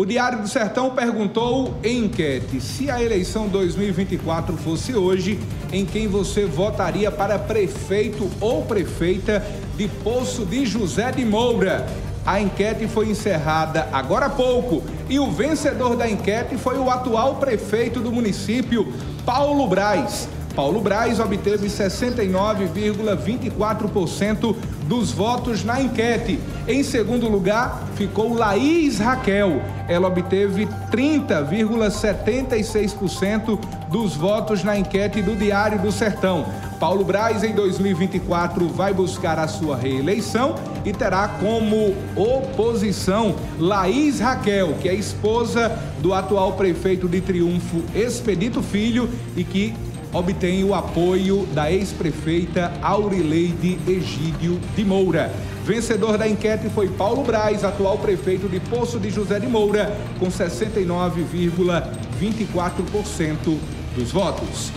O Diário do Sertão perguntou em enquete se a eleição 2024 fosse hoje, em quem você votaria para prefeito ou prefeita de Poço de José de Moura. A enquete foi encerrada agora há pouco e o vencedor da enquete foi o atual prefeito do município, Paulo Braz. Paulo Braz obteve 69,24% dos votos na enquete. Em segundo lugar, ficou Laís Raquel. Ela obteve 30,76% dos votos na enquete do Diário do Sertão. Paulo Braz, em 2024, vai buscar a sua reeleição e terá como oposição Laís Raquel, que é esposa do atual prefeito de Triunfo, Expedito Filho, e que obtém o apoio da ex-prefeita Aurileide Egídio de Moura. Vencedor da enquete foi Paulo Braz, atual prefeito de Poço de José de Moura, com 69,24% dos votos.